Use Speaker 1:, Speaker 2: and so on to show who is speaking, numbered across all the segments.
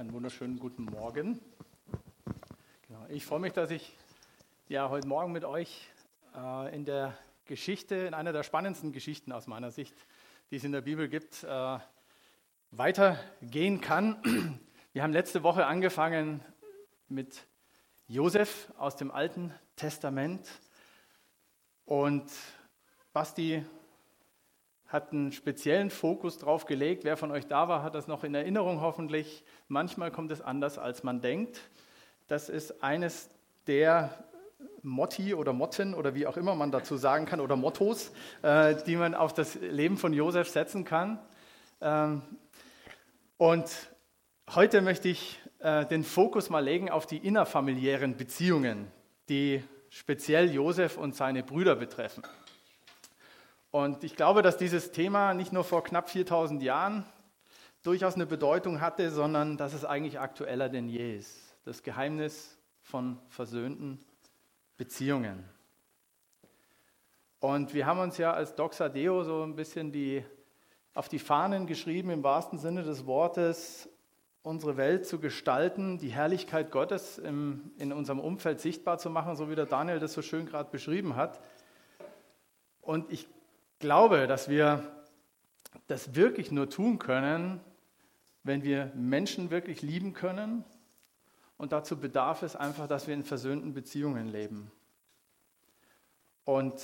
Speaker 1: Einen wunderschönen guten Morgen. Genau. Ich freue mich, dass ich ja heute Morgen mit euch äh, in der Geschichte, in einer der spannendsten Geschichten aus meiner Sicht, die es in der Bibel gibt, äh, weitergehen kann. Wir haben letzte Woche angefangen mit Josef aus dem Alten Testament und Basti hat einen speziellen Fokus drauf gelegt. Wer von euch da war, hat das noch in Erinnerung hoffentlich. Manchmal kommt es anders, als man denkt. Das ist eines der Motti oder Motten oder wie auch immer man dazu sagen kann oder Mottos, äh, die man auf das Leben von Josef setzen kann. Ähm, und heute möchte ich äh, den Fokus mal legen auf die innerfamiliären Beziehungen, die speziell Josef und seine Brüder betreffen. Und ich glaube, dass dieses Thema nicht nur vor knapp 4000 Jahren durchaus eine Bedeutung hatte, sondern dass es eigentlich aktueller denn je ist. Das Geheimnis von versöhnten Beziehungen. Und wir haben uns ja als Doxa Deo so ein bisschen die, auf die Fahnen geschrieben, im wahrsten Sinne des Wortes, unsere Welt zu gestalten, die Herrlichkeit Gottes im, in unserem Umfeld sichtbar zu machen, so wie der Daniel das so schön gerade beschrieben hat. Und ich glaube, dass wir das wirklich nur tun können, wenn wir Menschen wirklich lieben können. Und dazu bedarf es einfach, dass wir in versöhnten Beziehungen leben. Und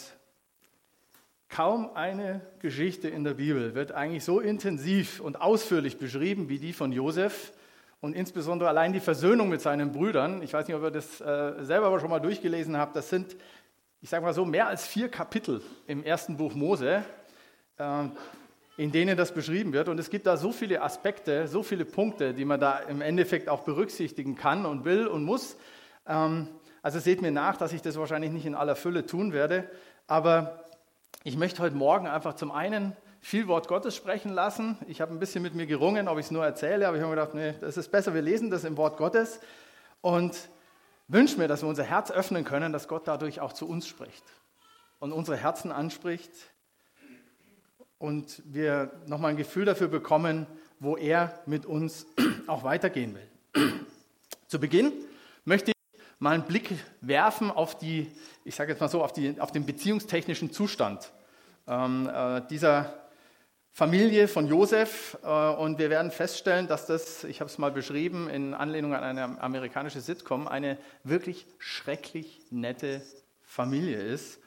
Speaker 1: kaum eine Geschichte in der Bibel wird eigentlich so intensiv und ausführlich beschrieben wie die von Josef und insbesondere allein die Versöhnung mit seinen Brüdern. Ich weiß nicht, ob ihr das äh, selber aber schon mal durchgelesen habt. Das sind ich sage mal so, mehr als vier Kapitel im ersten Buch Mose, äh, in denen das beschrieben wird. Und es gibt da so viele Aspekte, so viele Punkte, die man da im Endeffekt auch berücksichtigen kann und will und muss. Ähm, also seht mir nach, dass ich das wahrscheinlich nicht in aller Fülle tun werde. Aber ich möchte heute Morgen einfach zum einen viel Wort Gottes sprechen lassen. Ich habe ein bisschen mit mir gerungen, ob ich es nur erzähle, aber ich habe mir gedacht, nee, das ist besser, wir lesen das im Wort Gottes. Und wünsche mir, dass wir unser Herz öffnen können, dass Gott dadurch auch zu uns spricht und unsere Herzen anspricht und wir nochmal ein Gefühl dafür bekommen, wo er mit uns auch weitergehen will. Zu Beginn möchte ich mal einen Blick werfen auf die, ich sage jetzt mal so, auf, die, auf den beziehungstechnischen Zustand ähm, äh, dieser Familie von Josef äh, und wir werden feststellen, dass das, ich habe es mal beschrieben, in Anlehnung an eine amerikanische Sitcom, eine wirklich schrecklich nette Familie ist.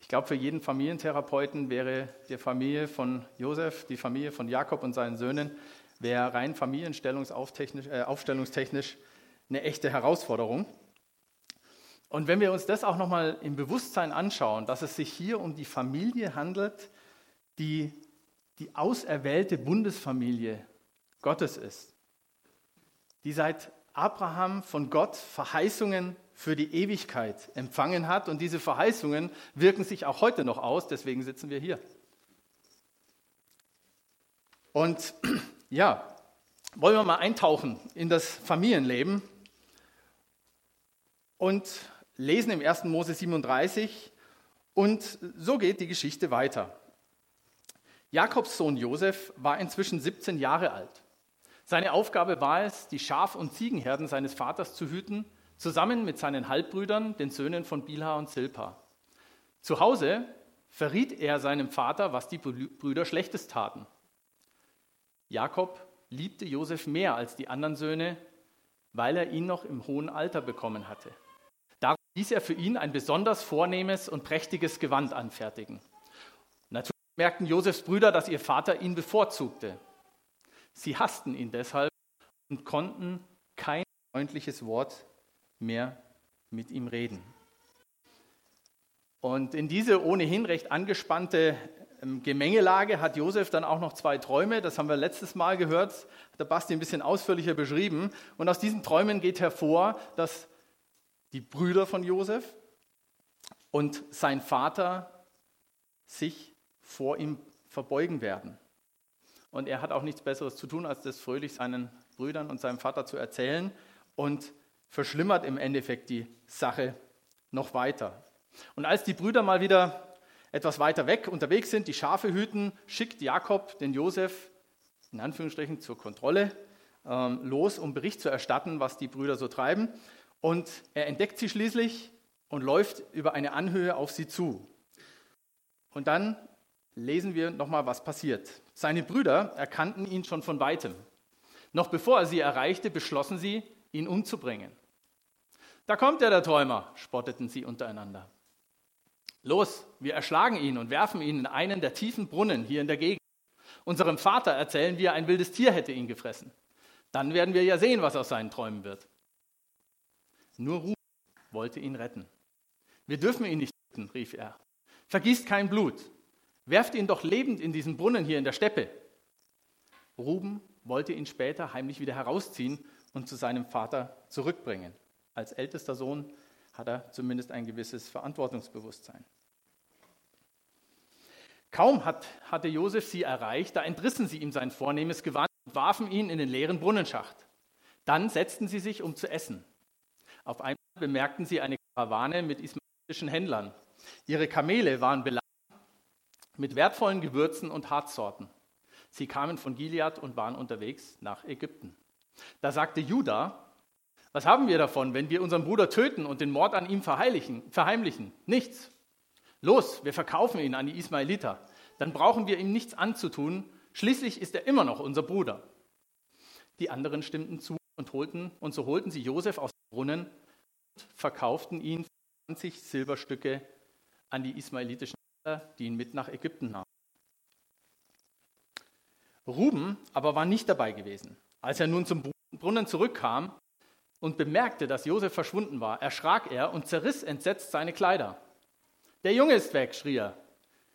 Speaker 1: Ich glaube, für jeden Familientherapeuten wäre die Familie von Josef, die Familie von Jakob und seinen Söhnen, wäre rein familienaufstellungstechnisch äh, eine echte Herausforderung. Und wenn wir uns das auch nochmal im Bewusstsein anschauen, dass es sich hier um die Familie handelt, die die auserwählte Bundesfamilie Gottes ist, die seit Abraham von Gott Verheißungen für die Ewigkeit empfangen hat. Und diese Verheißungen wirken sich auch heute noch aus, deswegen sitzen wir hier. Und ja, wollen wir mal eintauchen in das Familienleben und lesen im 1. Mose 37. Und so geht die Geschichte weiter. Jakobs Sohn Josef war inzwischen 17 Jahre alt. Seine Aufgabe war es, die Schaf- und Ziegenherden seines Vaters zu hüten, zusammen mit seinen Halbbrüdern, den Söhnen von Bilha und Silpa. Zu Hause verriet er seinem Vater, was die Brüder Schlechtes taten. Jakob liebte Josef mehr als die anderen Söhne, weil er ihn noch im hohen Alter bekommen hatte. Darum ließ er für ihn ein besonders vornehmes und prächtiges Gewand anfertigen merkten Josefs Brüder, dass ihr Vater ihn bevorzugte. Sie hassten ihn deshalb und konnten kein freundliches Wort mehr mit ihm reden. Und in diese ohnehin recht angespannte ähm, Gemengelage hat Josef dann auch noch zwei Träume, das haben wir letztes Mal gehört, hat der Basti ein bisschen ausführlicher beschrieben. Und aus diesen Träumen geht hervor, dass die Brüder von Josef und sein Vater sich vor ihm verbeugen werden. Und er hat auch nichts Besseres zu tun, als das fröhlich seinen Brüdern und seinem Vater zu erzählen und verschlimmert im Endeffekt die Sache noch weiter. Und als die Brüder mal wieder etwas weiter weg unterwegs sind, die Schafe hüten, schickt Jakob den Josef in Anführungsstrichen zur Kontrolle. Äh, ähm, los, um Bericht zu erstatten, was die Brüder so treiben. Und er entdeckt sie schließlich und läuft über eine Anhöhe auf sie zu. Und dann lesen wir nochmal, was passiert. Seine Brüder erkannten ihn schon von weitem. Noch bevor er sie erreichte, beschlossen sie, ihn umzubringen. Da kommt er, der Träumer, spotteten sie untereinander. Los, wir erschlagen ihn und werfen ihn in einen der tiefen Brunnen hier in der Gegend. Unserem Vater erzählen wir, ein wildes Tier hätte ihn gefressen. Dann werden wir ja sehen, was aus seinen Träumen wird. Nur Ruben wollte ihn retten. Wir dürfen ihn nicht töten, rief er. Vergießt kein Blut. Werft ihn doch lebend in diesen Brunnen hier in der Steppe. Ruben wollte ihn später heimlich wieder herausziehen und zu seinem Vater zurückbringen. Als ältester Sohn hat er zumindest ein gewisses Verantwortungsbewusstsein. Kaum hat, hatte Josef sie erreicht, da entrissen sie ihm sein vornehmes Gewand und warfen ihn in den leeren Brunnenschacht. Dann setzten sie sich, um zu essen. Auf einmal bemerkten sie eine Karawane mit ismaelitischen Händlern. Ihre Kamele waren beladen mit wertvollen Gewürzen und Harzsorten. Sie kamen von Gilead und waren unterwegs nach Ägypten. Da sagte Judah, was haben wir davon, wenn wir unseren Bruder töten und den Mord an ihm verheimlichen? Nichts. Los, wir verkaufen ihn an die Ismaeliter. Dann brauchen wir ihm nichts anzutun. Schließlich ist er immer noch unser Bruder. Die anderen stimmten zu und holten, und so holten sie Josef aus dem Brunnen und verkauften ihn 20 Silberstücke an die ismaelitischen Händler, die ihn mit nach Ägypten nahmen. Ruben aber war nicht dabei gewesen. Als er nun zum Brunnen zurückkam, und bemerkte, dass Josef verschwunden war, erschrak er und zerriss entsetzt seine Kleider. Der Junge ist weg, schrie er.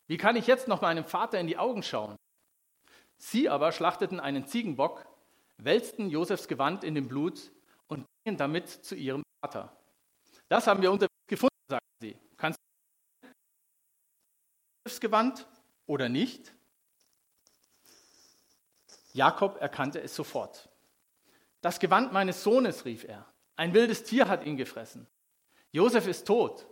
Speaker 1: Wie kann ich jetzt noch meinem Vater in die Augen schauen? Sie aber schlachteten einen Ziegenbock, wälzten Josefs Gewand in dem Blut und gingen damit zu ihrem Vater. Das haben wir unterwegs gefunden, sagten sie. Kannst du Josefs Gewand oder nicht? Jakob erkannte es sofort. Das Gewand meines Sohnes, rief er. Ein wildes Tier hat ihn gefressen. Josef ist tot.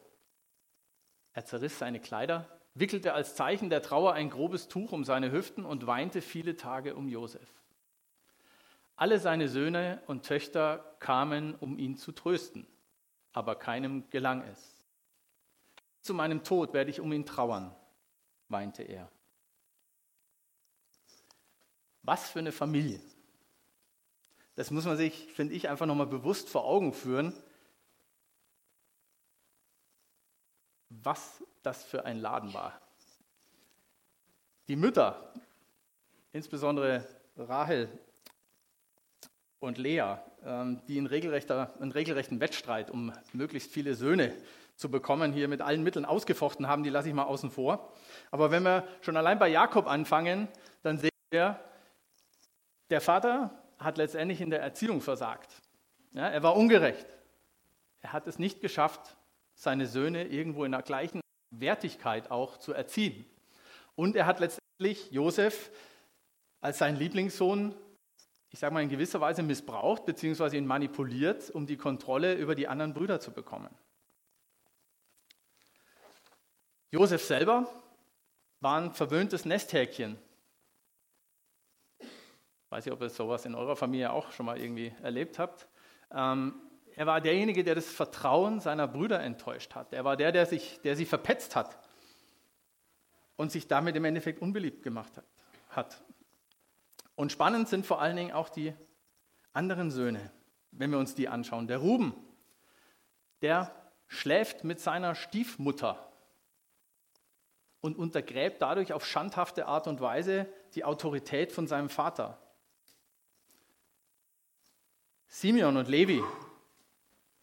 Speaker 1: Er zerriss seine Kleider, wickelte als Zeichen der Trauer ein grobes Tuch um seine Hüften und weinte viele Tage um Josef. Alle seine Söhne und Töchter kamen, um ihn zu trösten, aber keinem gelang es. Zu meinem Tod werde ich um ihn trauern, weinte er. Was für eine Familie. Das muss man sich, finde ich, einfach nochmal bewusst vor Augen führen, was das für ein Laden war. Die Mütter, insbesondere Rahel und Lea, ähm, die einen, einen regelrechten Wettstreit um möglichst viele Söhne zu bekommen, hier mit allen Mitteln ausgefochten haben, die lasse ich mal außen vor. Aber wenn wir schon allein bei Jakob anfangen, dann sehen wir, der Vater hat letztendlich in der Erziehung versagt. Ja, er war ungerecht. Er hat es nicht geschafft, seine Söhne irgendwo in der gleichen Wertigkeit auch zu erziehen. Und er hat letztendlich Josef als seinen Lieblingssohn, ich sage mal in gewisser Weise missbraucht bzw. ihn manipuliert, um die Kontrolle über die anderen Brüder zu bekommen. Josef selber war ein verwöhntes Nesthäkchen weiß nicht, ob ihr sowas in eurer Familie auch schon mal irgendwie erlebt habt. Ähm, er war derjenige, der das Vertrauen seiner Brüder enttäuscht hat. Er war der, der, sich, der sie verpetzt hat und sich damit im Endeffekt unbeliebt gemacht hat. Und spannend sind vor allen Dingen auch die anderen Söhne, wenn wir uns die anschauen. Der Ruben, der schläft mit seiner Stiefmutter und untergräbt dadurch auf schandhafte Art und Weise die Autorität von seinem Vater. Simeon und Levi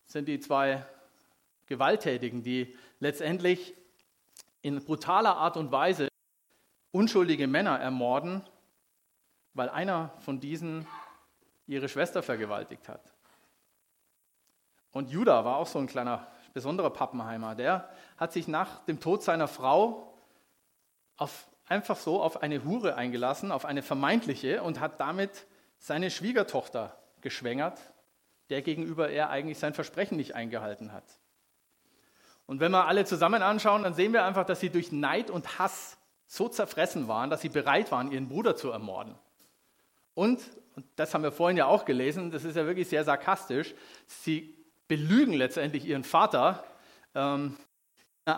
Speaker 1: sind die zwei Gewalttätigen, die letztendlich in brutaler Art und Weise unschuldige Männer ermorden, weil einer von diesen ihre Schwester vergewaltigt hat. Und Judah war auch so ein kleiner besonderer Pappenheimer. Der hat sich nach dem Tod seiner Frau auf, einfach so auf eine Hure eingelassen, auf eine vermeintliche, und hat damit seine Schwiegertochter geschwängert, der gegenüber er eigentlich sein Versprechen nicht eingehalten hat. Und wenn wir alle zusammen anschauen, dann sehen wir einfach, dass sie durch Neid und Hass so zerfressen waren, dass sie bereit waren, ihren Bruder zu ermorden. Und, und das haben wir vorhin ja auch gelesen, das ist ja wirklich sehr sarkastisch, sie belügen letztendlich ihren Vater ähm,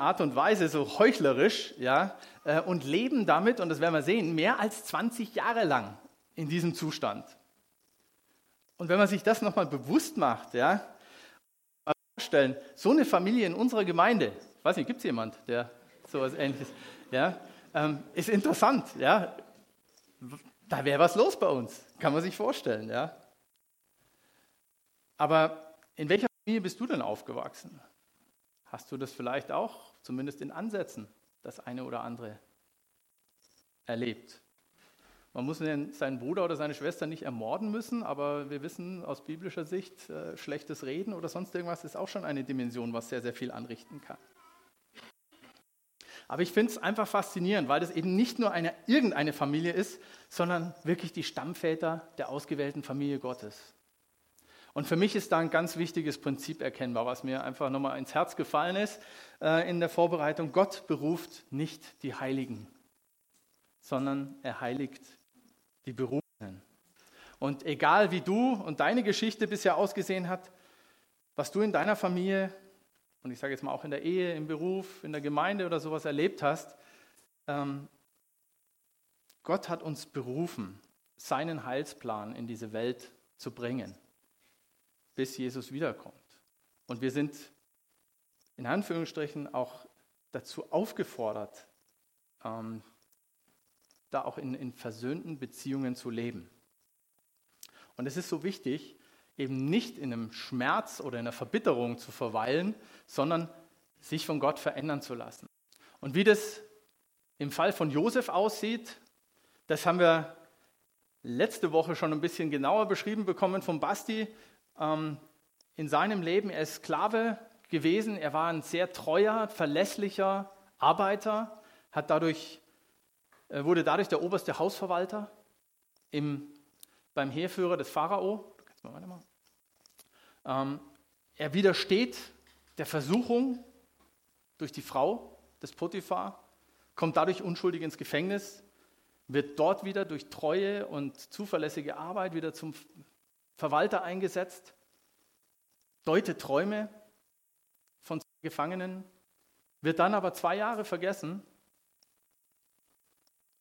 Speaker 1: Art und Weise, so heuchlerisch, ja, äh, und leben damit, und das werden wir sehen, mehr als 20 Jahre lang in diesem Zustand. Und wenn man sich das nochmal bewusst macht, ja, vorstellen, so eine Familie in unserer Gemeinde, ich weiß nicht, gibt es jemand, der sowas ähnliches, ja, ähm, ist interessant, ja, da wäre was los bei uns, kann man sich vorstellen, ja. Aber in welcher Familie bist du denn aufgewachsen? Hast du das vielleicht auch, zumindest in Ansätzen, das eine oder andere erlebt? Man muss seinen Bruder oder seine Schwester nicht ermorden müssen, aber wir wissen aus biblischer Sicht, äh, schlechtes Reden oder sonst irgendwas ist auch schon eine Dimension, was sehr, sehr viel anrichten kann. Aber ich finde es einfach faszinierend, weil das eben nicht nur eine irgendeine Familie ist, sondern wirklich die Stammväter der ausgewählten Familie Gottes. Und für mich ist da ein ganz wichtiges Prinzip erkennbar, was mir einfach nochmal ins Herz gefallen ist äh, in der Vorbereitung. Gott beruft nicht die Heiligen, sondern er heiligt die Berufenen. Und egal wie du und deine Geschichte bisher ausgesehen hat, was du in deiner Familie und ich sage jetzt mal auch in der Ehe, im Beruf, in der Gemeinde oder sowas erlebt hast, ähm, Gott hat uns berufen, seinen Heilsplan in diese Welt zu bringen, bis Jesus wiederkommt. Und wir sind in Anführungsstrichen auch dazu aufgefordert, ähm, da auch in, in versöhnten Beziehungen zu leben. Und es ist so wichtig, eben nicht in einem Schmerz oder in einer Verbitterung zu verweilen, sondern sich von Gott verändern zu lassen. Und wie das im Fall von Josef aussieht, das haben wir letzte Woche schon ein bisschen genauer beschrieben bekommen von Basti. Ähm, in seinem Leben, er ist Sklave gewesen, er war ein sehr treuer, verlässlicher Arbeiter, hat dadurch äh, wurde dadurch der oberste Hausverwalter im, beim Heerführer des Pharao. Ähm, er widersteht der Versuchung durch die Frau des Potiphar, kommt dadurch unschuldig ins Gefängnis, wird dort wieder durch treue und zuverlässige Arbeit wieder zum Verwalter eingesetzt, deutet Träume von Gefangenen, wird dann aber zwei Jahre vergessen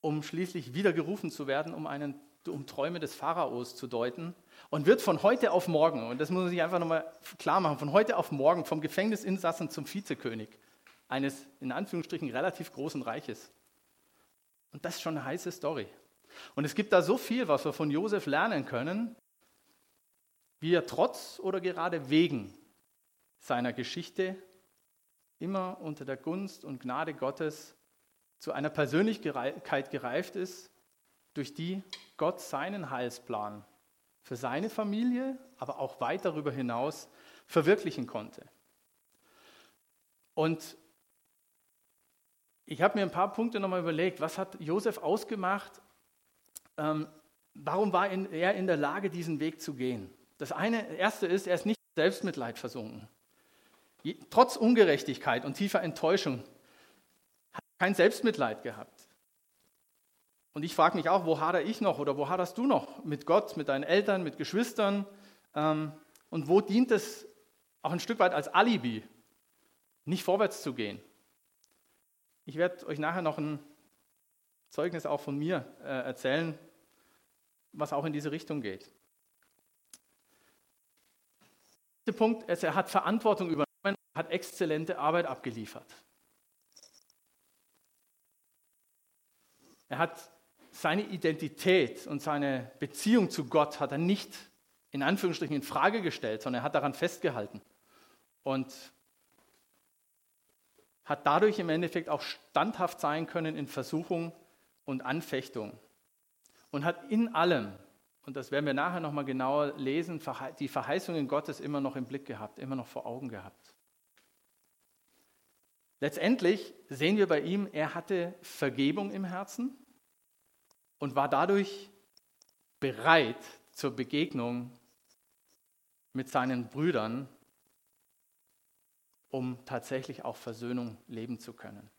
Speaker 1: um schließlich wieder gerufen zu werden, um, einen, um Träume des Pharaos zu deuten und wird von heute auf morgen, und das muss man sich einfach nochmal klar machen, von heute auf morgen vom Gefängnisinsassen zum Vizekönig eines in Anführungsstrichen relativ großen Reiches. Und das ist schon eine heiße Story. Und es gibt da so viel, was wir von Josef lernen können, wie er trotz oder gerade wegen seiner Geschichte immer unter der Gunst und Gnade Gottes zu einer Persönlichkeit gereift ist, durch die Gott seinen Heilsplan für seine Familie, aber auch weit darüber hinaus verwirklichen konnte. Und ich habe mir ein paar Punkte nochmal überlegt, was hat Josef ausgemacht, ähm, warum war er in der Lage, diesen Weg zu gehen? Das eine, erste ist, er ist nicht Selbstmitleid versunken. Trotz Ungerechtigkeit und tiefer Enttäuschung kein Selbstmitleid gehabt. Und ich frage mich auch, wo hader ich noch oder wo haderst du noch mit Gott, mit deinen Eltern, mit Geschwistern? Ähm, und wo dient es auch ein Stück weit als Alibi, nicht vorwärts zu gehen? Ich werde euch nachher noch ein Zeugnis auch von mir äh, erzählen, was auch in diese Richtung geht. Der Punkt ist, er hat Verantwortung übernommen, hat exzellente Arbeit abgeliefert. Er hat seine Identität und seine Beziehung zu Gott hat er nicht in Anführungsstrichen in Frage gestellt, sondern er hat daran festgehalten und hat dadurch im Endeffekt auch standhaft sein können in Versuchung und Anfechtung und hat in allem, und das werden wir nachher nochmal genauer lesen, die Verheißungen Gottes immer noch im Blick gehabt, immer noch vor Augen gehabt. Letztendlich sehen wir bei ihm, er hatte Vergebung im Herzen und war dadurch bereit zur Begegnung mit seinen Brüdern, um tatsächlich auch Versöhnung leben zu können.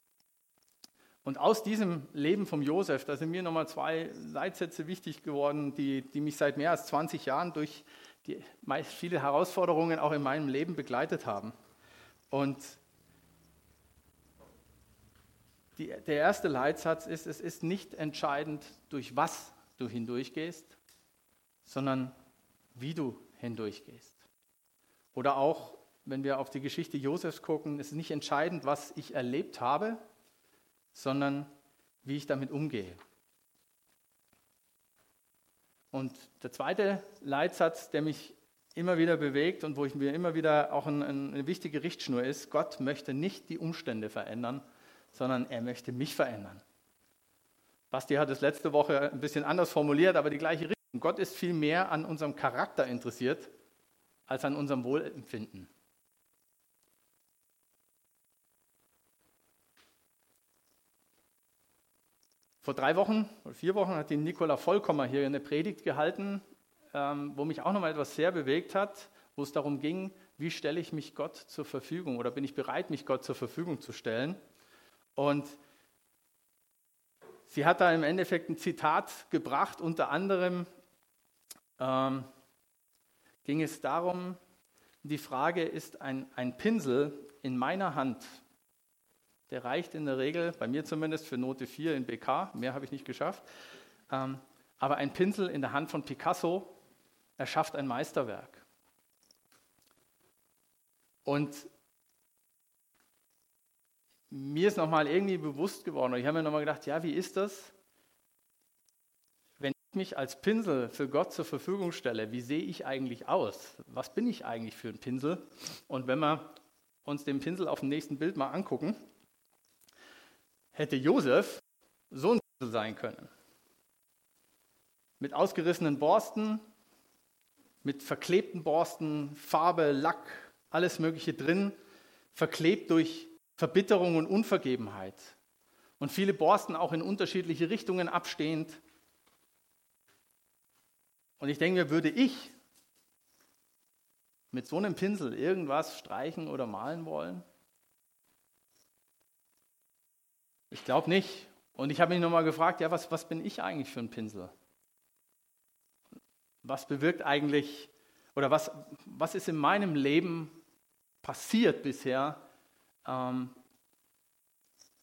Speaker 1: Und aus diesem Leben vom Josef, da sind mir nochmal zwei Leitsätze wichtig geworden, die, die mich seit mehr als 20 Jahren durch die viele Herausforderungen auch in meinem Leben begleitet haben. Und die, der erste Leitsatz ist, es ist nicht entscheidend, durch was du hindurchgehst, sondern wie du hindurchgehst. Oder auch, wenn wir auf die Geschichte Josefs gucken, ist nicht entscheidend, was ich erlebt habe, sondern wie ich damit umgehe. Und der zweite Leitsatz, der mich immer wieder bewegt und wo ich mir immer wieder auch eine wichtige Richtschnur ist, Gott möchte nicht die Umstände verändern, sondern er möchte mich verändern. Basti hat es letzte Woche ein bisschen anders formuliert, aber die gleiche Richtung. Gott ist viel mehr an unserem Charakter interessiert als an unserem Wohlempfinden. Vor drei Wochen oder vier Wochen hat die Nicola Vollkommer hier eine Predigt gehalten, ähm, wo mich auch nochmal etwas sehr bewegt hat, wo es darum ging, wie stelle ich mich Gott zur Verfügung oder bin ich bereit, mich Gott zur Verfügung zu stellen. Und sie hat da im Endeffekt ein Zitat gebracht, unter anderem ähm, ging es darum, die Frage ist ein, ein Pinsel in meiner Hand der reicht in der Regel, bei mir zumindest, für Note 4 in BK. Mehr habe ich nicht geschafft. Ähm, aber ein Pinsel in der Hand von Picasso erschafft ein Meisterwerk. Und mir ist nochmal irgendwie bewusst geworden, und ich habe mir nochmal gedacht, ja, wie ist das, wenn ich mich als Pinsel für Gott zur Verfügung stelle, wie sehe ich eigentlich aus? Was bin ich eigentlich für ein Pinsel? Und wenn wir uns den Pinsel auf dem nächsten Bild mal angucken, hätte Josef so ein Pinsel sein können. Mit ausgerissenen Borsten, mit verklebten Borsten, Farbe, Lack, alles Mögliche drin, verklebt durch Verbitterung und Unvergebenheit. Und viele Borsten auch in unterschiedliche Richtungen abstehend. Und ich denke würde ich mit so einem Pinsel irgendwas streichen oder malen wollen? Ich glaube nicht. Und ich habe mich nochmal gefragt, ja, was, was bin ich eigentlich für ein Pinsel? Was bewirkt eigentlich, oder was, was ist in meinem Leben passiert bisher, ähm,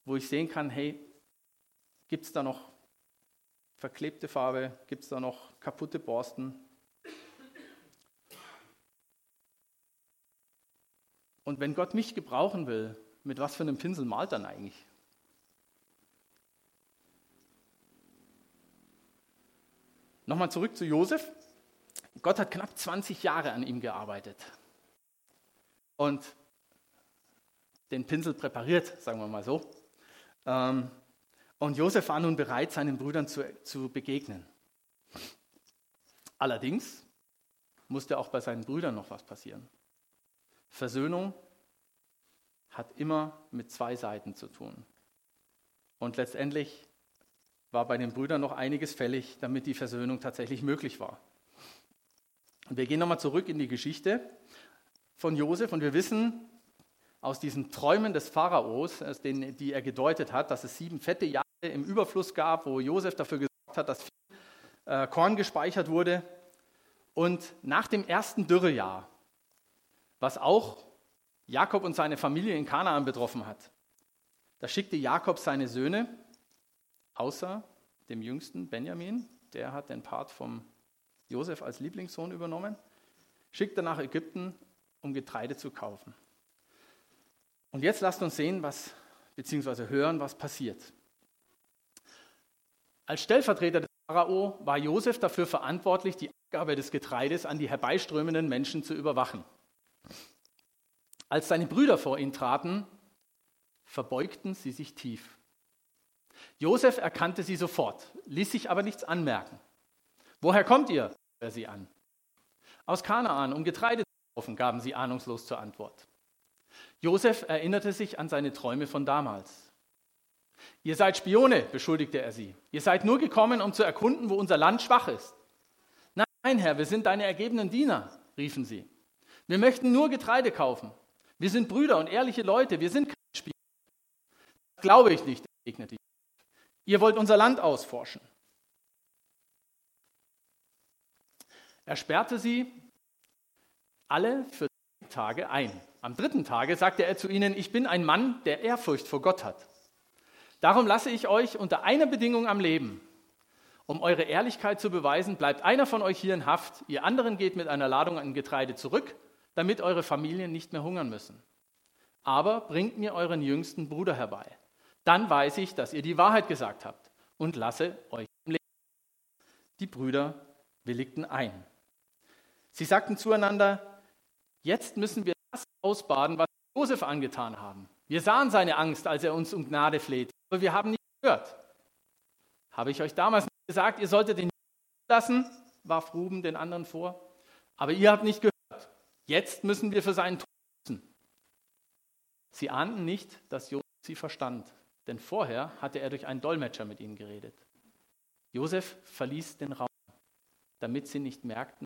Speaker 1: wo ich sehen kann, hey, gibt es da noch verklebte Farbe, gibt es da noch kaputte Borsten? Und wenn Gott mich gebrauchen will, mit was für einem Pinsel malt dann eigentlich? Nochmal zurück zu Josef. Gott hat knapp 20 Jahre an ihm gearbeitet und den Pinsel präpariert, sagen wir mal so. Ähm, und Josef war nun bereit, seinen Brüdern zu, zu begegnen. Allerdings musste auch bei seinen Brüdern noch was passieren. Versöhnung hat immer mit zwei Seiten zu tun. Und letztendlich war bei den Brüdern noch einiges fällig, damit die Versöhnung tatsächlich möglich war. Und wir gehen nochmal zurück in die Geschichte von Josef und wir wissen aus diesen Träumen des Pharaos, die er gedeutet hat, dass es sieben fette Jahre im Überfluss gab, wo Josef dafür gesorgt hat, dass viel äh, Korn gespeichert wurde. Und nach dem ersten Dürrejahr, was auch Jakob und seine Familie in Kanaan betroffen hat, da schickte Jakob seine Söhne außer dem jüngsten Benjamin, der hat den Part vom Josef als Lieblingssohn übernommen, schickt er nach Ägypten, um Getreide zu kaufen. Und jetzt lasst uns sehen, was, beziehungsweise hören, was passiert. Als Stellvertreter des Pharao war Josef dafür verantwortlich, die Abgabe des Getreides an die herbeiströmenden Menschen zu überwachen. Als seine Brüder vor ihn traten, verbeugten sie sich tief. Josef erkannte sie sofort, ließ sich aber nichts anmerken. Woher kommt ihr? er sie an. Aus Kanaan, um Getreide zu kaufen, gaben sie ahnungslos zur Antwort. Josef erinnerte sich an seine Träume von damals. Ihr seid Spione, beschuldigte er sie. Ihr seid nur gekommen, um zu erkunden, wo unser Land schwach ist. Nein, Herr, wir sind deine ergebenen Diener, riefen sie. Wir möchten nur Getreide kaufen. Wir sind Brüder und ehrliche Leute, wir sind keine Spione. Das glaube ich nicht, entgegnete Ihr wollt unser Land ausforschen. Er sperrte sie alle für Tage ein. Am dritten Tage sagte er zu ihnen, ich bin ein Mann, der Ehrfurcht vor Gott hat. Darum lasse ich euch unter einer Bedingung am Leben. Um eure Ehrlichkeit zu beweisen, bleibt einer von euch hier in Haft, ihr anderen geht mit einer Ladung an Getreide zurück, damit eure Familien nicht mehr hungern müssen. Aber bringt mir euren jüngsten Bruder herbei. Dann weiß ich, dass ihr die Wahrheit gesagt habt und lasse euch leben. Die Brüder willigten ein. Sie sagten zueinander, jetzt müssen wir das ausbaden, was Josef angetan haben. Wir sahen seine Angst, als er uns um Gnade fleht, aber wir haben nicht gehört. Habe ich euch damals nicht gesagt, ihr solltet ihn lassen, warf Ruben den anderen vor. Aber ihr habt nicht gehört. Jetzt müssen wir für seinen Tod müssen. Sie ahnten nicht, dass Josef sie verstand, denn vorher hatte er durch einen Dolmetscher mit ihnen geredet. Josef verließ den Raum, damit sie nicht merkten,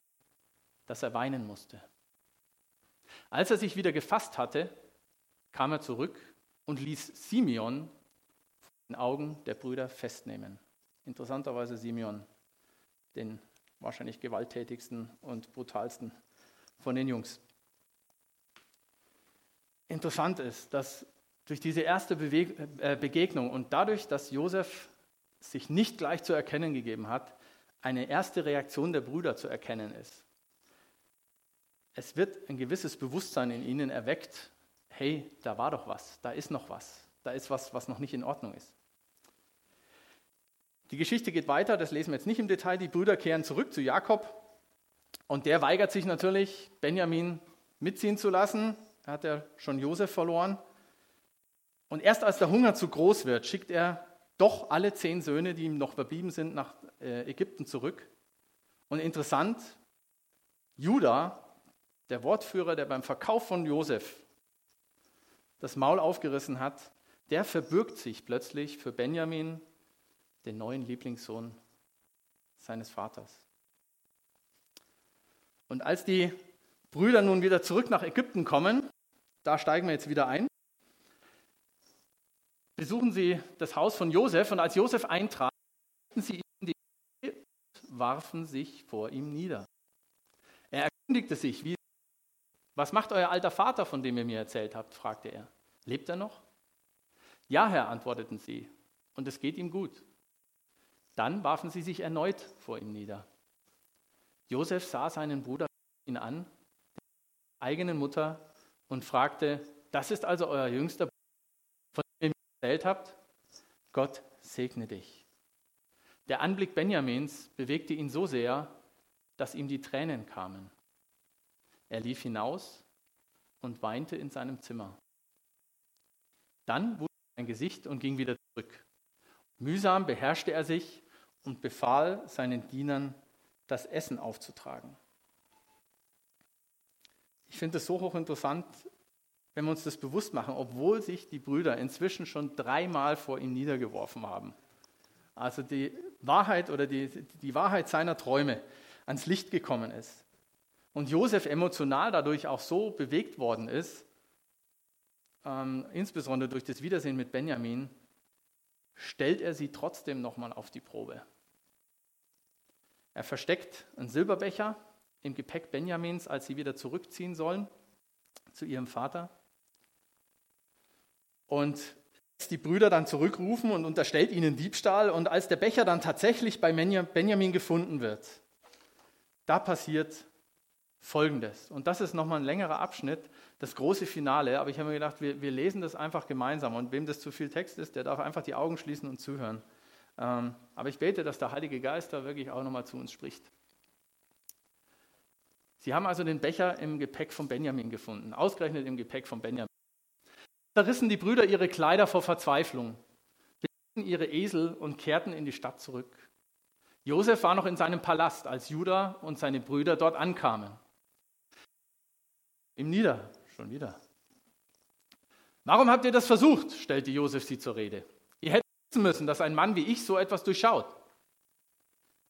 Speaker 1: dass er weinen musste. Als er sich wieder gefasst hatte, kam er zurück und ließ Simeon den Augen der Brüder festnehmen. Interessanterweise Simeon, den wahrscheinlich gewalttätigsten und brutalsten von den Jungs. Interessant ist, dass durch diese erste Beweg äh, Begegnung und dadurch, dass Josef sich nicht gleich zu erkennen gegeben hat, eine erste Reaktion der Brüder zu erkennen ist. Es wird ein gewisses Bewusstsein in ihnen erweckt, hey, da war doch was, da ist noch was, da ist was, was noch nicht in Ordnung ist. Die Geschichte geht weiter, das lesen wir jetzt nicht im Detail. Die Brüder kehren zurück zu Jakob und der weigert sich natürlich, Benjamin mitziehen zu lassen. Er hat ja schon Josef verloren. Und erst als der Hunger zu groß wird, schickt er doch alle zehn Söhne, die ihm noch verblieben sind, nach äh, Ägypten zurück. Und interessant, Judah, der Wortführer, der beim Verkauf von Josef das Maul aufgerissen hat, der verbürgt sich plötzlich für Benjamin, den neuen Lieblingssohn seines Vaters. Und als die Brüder nun wieder zurück nach Ägypten kommen, da steigen wir jetzt wieder ein, besuchen sie das Haus von Josef und als Josef eintrat, sie ihm die und warfen sich vor ihm nieder. Er erkundigte sich, wie was macht euer alter Vater, von dem ihr mir erzählt habt? fragte er. Lebt er noch? Ja, Herr, antworteten sie, und es geht ihm gut. Dann warfen sie sich erneut vor ihm nieder. Josef sah seinen Bruder ihn an, eigenen Mutter, und fragte, das ist also euer jüngster Bruder, von dem ihr mir erzählt habt? Gott segne dich. Der Anblick Benjamins bewegte ihn so sehr, dass ihm die Tränen kamen. Er lief hinaus und weinte in seinem Zimmer. Dann er sein Gesicht und ging wieder zurück. Mühsam beherrschte er sich und befahl seinen Dienern, das Essen aufzutragen. Ich finde es so hochinteressant, wenn wir uns das bewusst machen, obwohl sich die Brüder inzwischen schon dreimal vor ihn niedergeworfen haben. Also die Wahrheit oder die, die Wahrheit seiner Träume ans Licht gekommen ist und Josef emotional dadurch auch so bewegt worden ist, ähm, insbesondere durch das Wiedersehen mit Benjamin, stellt er sie trotzdem nochmal auf die Probe. Er versteckt einen Silberbecher im Gepäck Benjamins, als sie wieder zurückziehen sollen zu ihrem Vater. Und die Brüder dann zurückrufen und unterstellt ihnen Diebstahl. Und als der Becher dann tatsächlich bei Benjamin gefunden wird, da passiert Folgendes. Und das ist nochmal ein längerer Abschnitt, das große Finale. Aber ich habe mir gedacht, wir, wir, lesen das einfach gemeinsam. Und wem das zu viel Text ist, der darf einfach die Augen schließen und zuhören. Ähm, aber ich bete, dass der Heilige Geist da wirklich auch nochmal zu uns spricht. Sie haben also den Becher im Gepäck von Benjamin gefunden, ausgerechnet im Gepäck von Benjamin. Da rissen die Brüder ihre Kleider vor Verzweiflung, beließen ihre Esel und kehrten in die Stadt zurück. Josef war noch in seinem Palast, als Judah und seine Brüder dort ankamen ihm nieder. Schon wieder. Warum habt ihr das versucht? stellte Josef sie zur Rede. Ihr hättet wissen müssen, dass ein Mann wie ich so etwas durchschaut.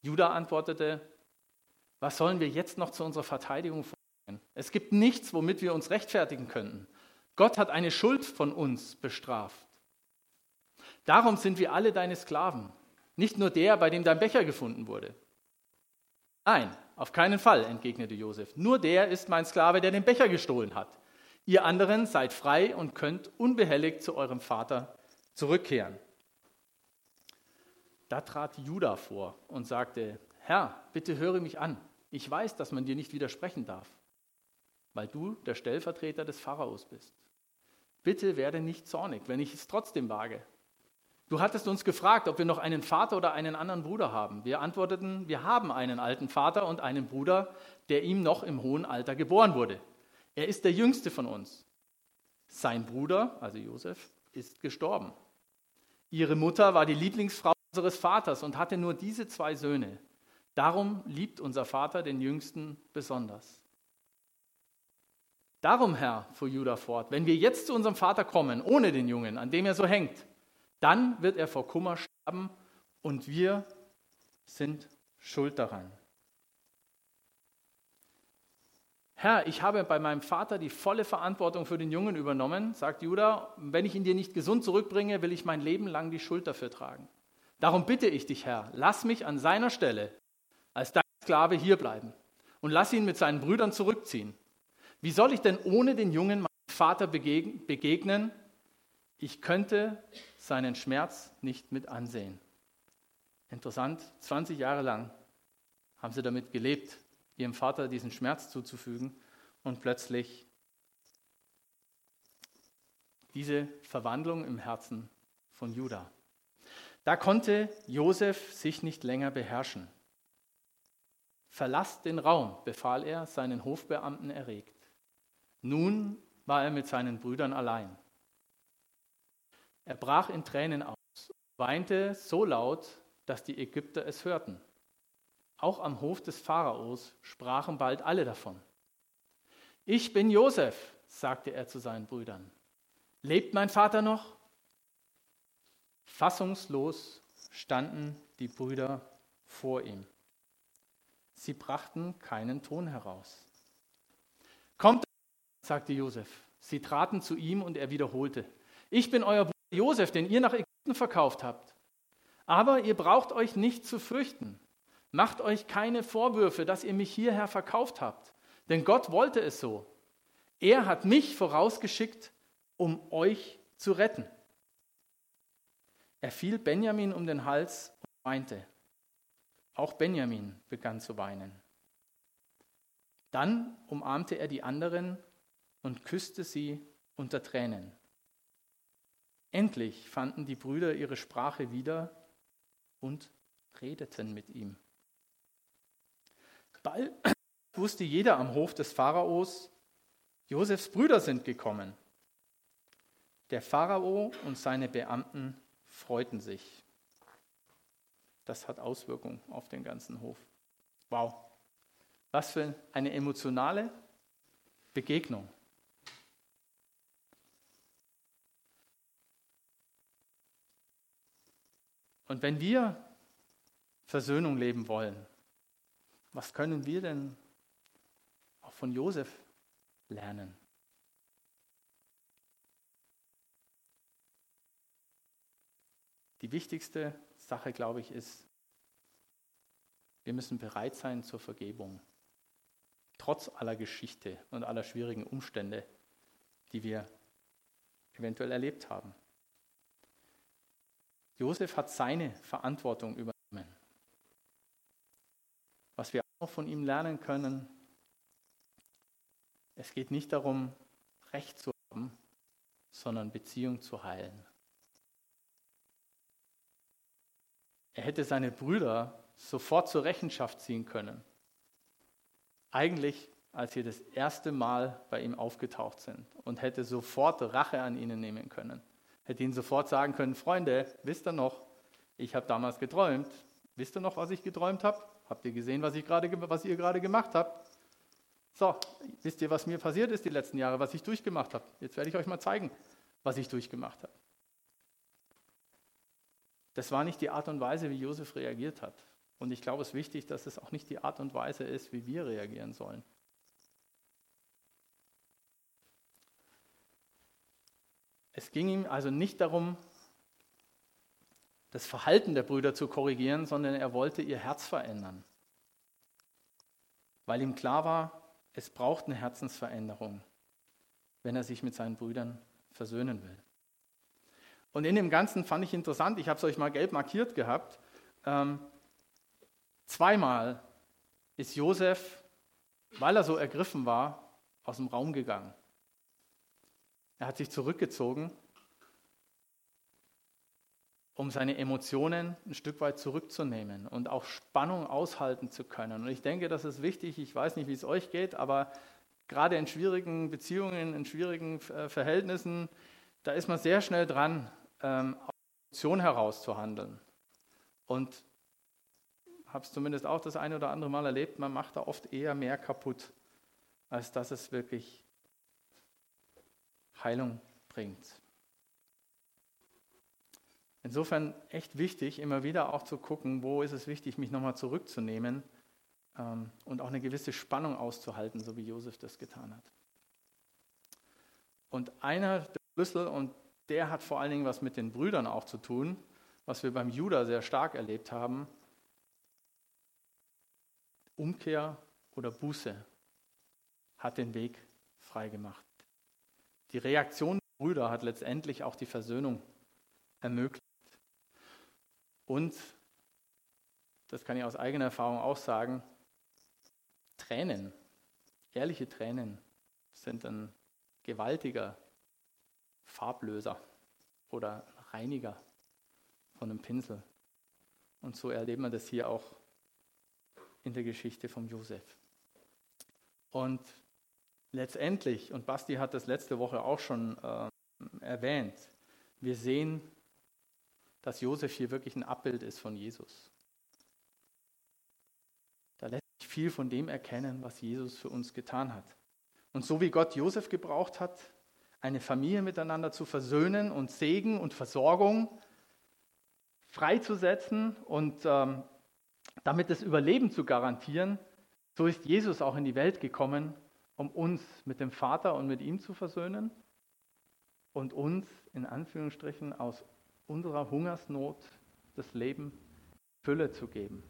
Speaker 1: Judah antwortete, was sollen wir jetzt noch zu unserer Verteidigung vornehmen? Es gibt nichts, womit wir uns rechtfertigen könnten. Gott hat eine Schuld von uns bestraft. Darum sind wir alle deine Sklaven, nicht nur der, bei dem dein Becher gefunden wurde. Nein, auf keinen Fall, entgegnete Josef. Nur der ist mein Sklave, der den Becher gestohlen hat. Ihr anderen seid frei und könnt unbehelligt zu eurem Vater zurückkehren. Da trat Judah vor und sagte, Herr, bitte höre mich an. Ich weiß, dass man dir nicht widersprechen darf, weil du der Stellvertreter des Pharaos bist. Bitte werde nicht zornig, wenn ich es trotzdem wage. Du hattest uns gefragt, ob wir noch einen Vater oder einen anderen Bruder haben. Wir antworteten, wir haben einen alten Vater und einen Bruder, der ihm noch im hohen Alter geboren wurde. Er ist der jüngste von uns. Sein Bruder, also Josef, ist gestorben. Ihre Mutter war die Lieblingsfrau unseres Vaters und hatte nur diese zwei Söhne. Darum liebt unser Vater den Jüngsten besonders. Darum, Herr, fuhr Judah fort, wenn wir jetzt zu unserem Vater kommen, ohne den Jungen, an dem er so hängt, dann wird er vor Kummer sterben und wir sind schuld daran. Herr, ich habe bei meinem Vater die volle Verantwortung für den Jungen übernommen, sagt Judah. Wenn ich ihn dir nicht gesund zurückbringe, will ich mein Leben lang die Schuld dafür tragen. Darum bitte ich dich, Herr, lass mich an seiner Stelle als dein Sklave hierbleiben und lass ihn mit seinen Brüdern zurückziehen. Wie soll ich denn ohne den Jungen meinem Vater begegnen? Ich könnte seinen Schmerz nicht mit ansehen. Interessant, 20 Jahre lang haben sie damit gelebt, ihrem Vater diesen Schmerz zuzufügen und plötzlich diese Verwandlung im Herzen von Judah. Da konnte Josef sich nicht länger beherrschen. Verlasst den Raum, befahl er seinen Hofbeamten erregt. Nun war er mit seinen Brüdern allein. Er brach in Tränen aus, weinte so laut, dass die Ägypter es hörten. Auch am Hof des Pharaos sprachen bald alle davon. Ich bin Josef, sagte er zu seinen Brüdern. Lebt mein Vater noch? Fassungslos standen die Brüder vor ihm. Sie brachten keinen Ton heraus. Kommt, sagte Josef. Sie traten zu ihm und er wiederholte, ich bin euer Bruder Josef, den ihr nach Ägypten verkauft habt. Aber ihr braucht euch nicht zu fürchten. Macht euch keine Vorwürfe, dass ihr mich hierher verkauft habt, denn Gott wollte es so. Er hat mich vorausgeschickt, um euch zu retten. Er fiel Benjamin um den Hals und weinte. Auch Benjamin begann zu weinen. Dann umarmte er die anderen und küsste sie unter Tränen. Endlich fanden die Brüder ihre Sprache wieder und redeten mit ihm. Bald wusste jeder am Hof des Pharaos, Josefs Brüder sind gekommen. Der Pharao und seine Beamten freuten sich. Das hat Auswirkungen auf den ganzen Hof. Wow. Was für eine emotionale Begegnung. Und wenn wir Versöhnung leben wollen, was können wir denn auch von Josef lernen? Die wichtigste Sache, glaube ich, ist, wir müssen bereit sein zur Vergebung. Trotz aller Geschichte und aller schwierigen Umstände, die wir eventuell erlebt haben. Josef hat seine Verantwortung übernommen. Was wir auch von ihm lernen können, es geht nicht darum, Recht zu haben, sondern Beziehung zu heilen. Er hätte seine Brüder sofort zur Rechenschaft ziehen können. Eigentlich, als sie das erste Mal bei ihm aufgetaucht sind und hätte sofort Rache an ihnen nehmen können hätte ihnen sofort sagen können, Freunde, wisst ihr noch, ich habe damals geträumt. Wisst ihr noch, was ich geträumt habe? Habt ihr gesehen, was, ich grade, was ihr gerade gemacht habt? So, wisst ihr, was mir passiert ist die letzten Jahre, was ich durchgemacht habe? Jetzt werde ich euch mal zeigen, was ich durchgemacht habe. Das war nicht die Art und Weise, wie Josef reagiert hat. Und ich glaube, es ist wichtig, dass es auch nicht die Art und Weise ist, wie wir reagieren sollen. Es ging ihm also nicht darum, das Verhalten der Brüder zu korrigieren, sondern er wollte ihr Herz verändern. Weil ihm klar war, es braucht eine Herzensveränderung, wenn er sich mit seinen Brüdern versöhnen will. Und in dem Ganzen fand ich interessant, ich habe es euch mal gelb markiert gehabt, ähm, zweimal ist Josef, weil er so ergriffen war, aus dem Raum gegangen. Er hat sich zurückgezogen, um seine Emotionen ein Stück weit zurückzunehmen und auch Spannung aushalten zu können. Und ich denke, das ist wichtig. Ich weiß nicht, wie es euch geht, aber gerade in schwierigen Beziehungen, in schwierigen äh, Verhältnissen, da ist man sehr schnell dran, ähm, Emotionen heraus zu handeln. Und habe es zumindest auch das eine oder andere Mal erlebt, man macht da oft eher mehr kaputt, als dass es wirklich Heilung bringt. Insofern echt wichtig, immer wieder auch zu gucken, wo ist es wichtig, mich nochmal zurückzunehmen ähm, und auch eine gewisse Spannung auszuhalten, so wie Josef das getan hat. Und einer der Schlüssel, und der hat vor allen Dingen was mit den Brüdern auch zu tun, was wir beim Judah sehr stark erlebt haben, Umkehr oder Buße hat den Weg freigemacht. Die Reaktion der Brüder hat letztendlich auch die Versöhnung ermöglicht. Und, das kann ich aus eigener Erfahrung auch sagen, Tränen, ehrliche Tränen sind ein gewaltiger Farblöser oder Reiniger von einem Pinsel. Und so erlebt man das hier auch in der Geschichte von Josef. Und letztendlich, und Basti hat das letzte Woche auch schon äh, erwähnt, wir sehen, dass Josef hier wirklich ein Abbild ist von Jesus. Da lässt sich viel von dem erkennen, was Jesus für uns getan hat. Und so wie Gott Josef gebraucht hat, eine Familie miteinander zu versöhnen und Segen und Versorgung freizusetzen und ähm, damit das Überleben zu garantieren, so ist Jesus auch in die Welt gekommen, um uns mit dem Vater und mit ihm zu versöhnen und uns in Anführungsstrichen aus unserer Hungersnot das Leben Fülle zu geben.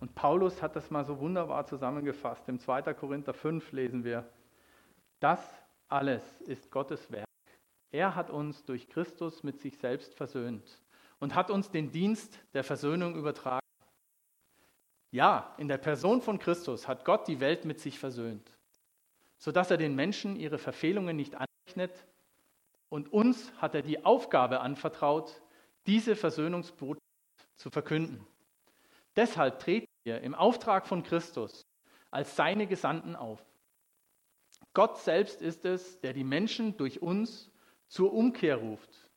Speaker 1: Und Paulus hat das mal so wunderbar zusammengefasst. Im 2. Korinther 5 lesen wir, das alles ist Gottes Werk. Er hat uns durch Christus mit sich selbst versöhnt und hat uns den Dienst der Versöhnung übertragen. Ja, in der Person von Christus hat Gott die Welt mit sich versöhnt, sodass er den Menschen ihre Verfehlungen nicht anrechnet und uns hat er die Aufgabe anvertraut, diese Versöhnungsbotschaft zu verkünden. Deshalb treten wir im Auftrag von Christus als seine Gesandten auf. Gott selbst ist es, der die Menschen durch uns zur Umkehr ruft.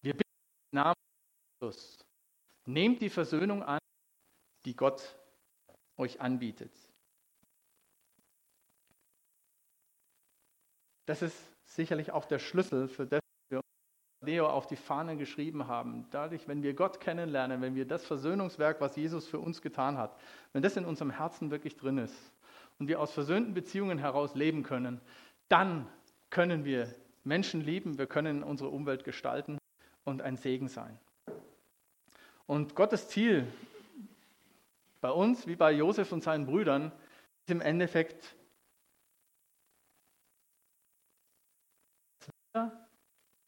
Speaker 1: Wir bitten im Namen Christus. Nehmt die Versöhnung an die Gott euch anbietet. Das ist sicherlich auch der Schlüssel für das, was wir Leo auf die Fahne geschrieben haben. Dadurch, wenn wir Gott kennenlernen, wenn wir das Versöhnungswerk, was Jesus für uns getan hat, wenn das in unserem Herzen wirklich drin ist und wir aus versöhnten Beziehungen heraus leben können, dann können wir Menschen lieben, wir können unsere Umwelt gestalten und ein Segen sein. Und Gottes Ziel bei uns, wie bei Josef und seinen Brüdern, ist im Endeffekt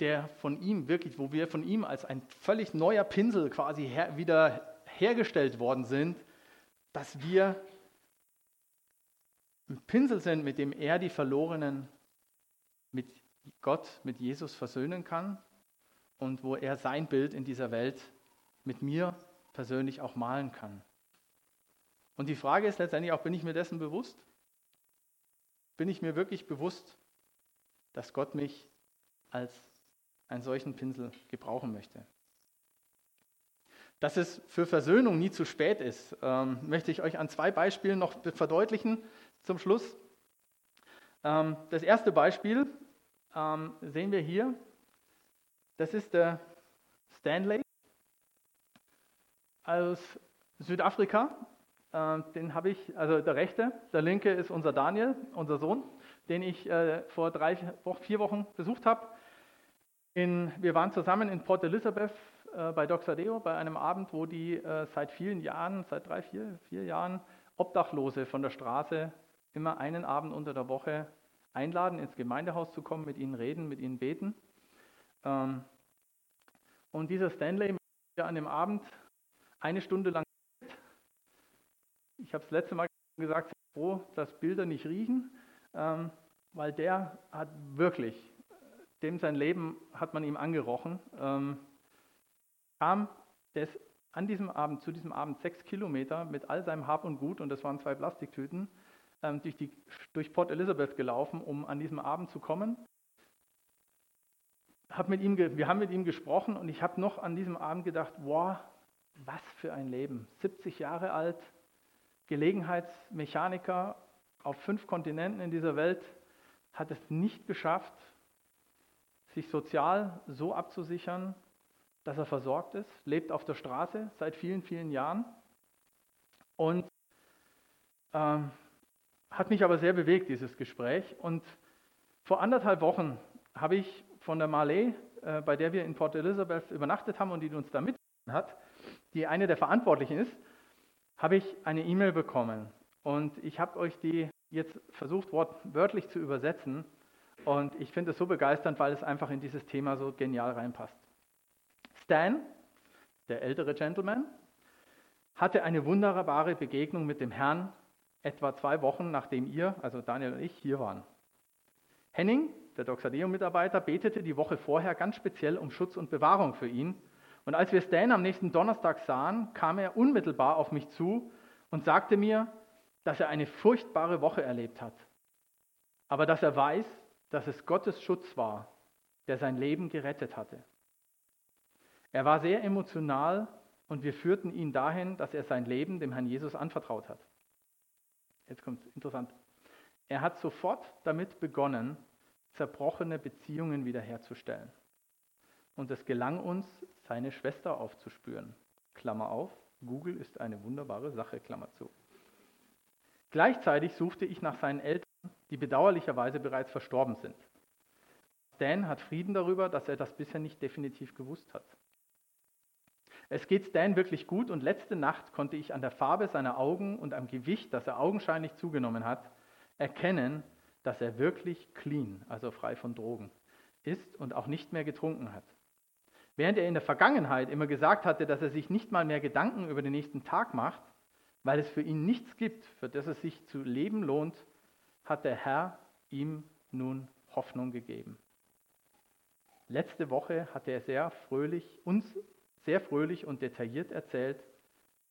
Speaker 1: der von ihm wirklich, wo wir von ihm als ein völlig neuer Pinsel quasi her, wieder hergestellt worden sind, dass wir ein Pinsel sind, mit dem er die Verlorenen mit Gott, mit Jesus versöhnen kann und wo er sein Bild in dieser Welt mit mir persönlich auch malen kann. Und die Frage ist letztendlich auch, bin ich mir dessen bewusst? Bin ich mir wirklich bewusst, dass Gott mich als einen solchen Pinsel gebrauchen möchte? Dass es für Versöhnung nie zu spät ist, ähm, möchte ich euch an zwei Beispielen noch verdeutlichen zum Schluss. Ähm, das erste Beispiel ähm, sehen wir hier. Das ist der Stanley aus Südafrika. Äh, den habe ich, also der rechte, der linke ist unser Daniel, unser Sohn, den ich äh, vor drei, vier Wochen besucht habe. Wir waren zusammen in Port Elizabeth äh, bei Doxadeo, bei einem Abend, wo die äh, seit vielen Jahren, seit drei, vier, vier Jahren Obdachlose von der Straße immer einen Abend unter der Woche einladen, ins Gemeindehaus zu kommen, mit ihnen reden, mit ihnen beten. Ähm, und dieser Stanley an dem Abend eine Stunde lang. Ich habe es letzte Mal gesagt, froh, dass Bilder nicht riechen, ähm, weil der hat wirklich, dem sein Leben hat man ihm angerochen. Ähm, kam, der ist an diesem Abend, zu diesem Abend sechs Kilometer mit all seinem Hab und Gut, und das waren zwei Plastiktüten, ähm, durch, die, durch Port Elizabeth gelaufen, um an diesem Abend zu kommen. Hab mit ihm, wir haben mit ihm gesprochen und ich habe noch an diesem Abend gedacht, wow, was für ein Leben. 70 Jahre alt, Gelegenheitsmechaniker auf fünf Kontinenten in dieser Welt, hat es nicht geschafft, sich sozial so abzusichern, dass er versorgt ist, lebt auf der Straße seit vielen, vielen Jahren und ähm, hat mich aber sehr bewegt, dieses Gespräch. Und vor anderthalb Wochen habe ich von der Marley, äh, bei der wir in Port Elizabeth übernachtet haben und die uns da mit hat, die eine der Verantwortlichen ist, habe ich eine E-Mail bekommen. Und ich habe euch die jetzt versucht, wortwörtlich zu übersetzen. Und ich finde es so begeisternd, weil es einfach in dieses Thema so genial reinpasst. Stan, der ältere Gentleman, hatte eine wunderbare Begegnung mit dem Herrn etwa zwei Wochen nachdem ihr, also Daniel und ich, hier waren. Henning, der Doxadeum-Mitarbeiter, betete die Woche vorher ganz speziell um Schutz und Bewahrung für ihn und als wir Stan am nächsten Donnerstag sahen, kam er unmittelbar auf mich zu und sagte mir, dass er eine furchtbare Woche erlebt hat, aber dass er weiß, dass es Gottes Schutz war, der sein Leben gerettet hatte. Er war sehr emotional und wir führten ihn dahin, dass er sein Leben dem Herrn Jesus anvertraut hat. Jetzt kommt es interessant. Er hat sofort damit begonnen, zerbrochene Beziehungen wiederherzustellen. Und es gelang uns, seine Schwester aufzuspüren. Klammer auf, Google ist eine wunderbare Sache, Klammer zu. Gleichzeitig suchte ich nach seinen Eltern, die bedauerlicherweise bereits verstorben sind. Stan hat Frieden darüber, dass er das bisher nicht definitiv gewusst hat. Es geht Stan wirklich gut und letzte Nacht konnte ich an der Farbe seiner Augen und am Gewicht, das er augenscheinlich zugenommen hat, erkennen, dass er wirklich clean, also frei von Drogen, ist und auch nicht mehr getrunken hat. Während er in der Vergangenheit immer gesagt hatte, dass er sich nicht mal mehr Gedanken über den nächsten Tag macht, weil es für ihn nichts gibt, für das es sich zu leben lohnt, hat der Herr ihm nun Hoffnung gegeben. Letzte Woche hat er sehr fröhlich, uns sehr fröhlich und detailliert erzählt,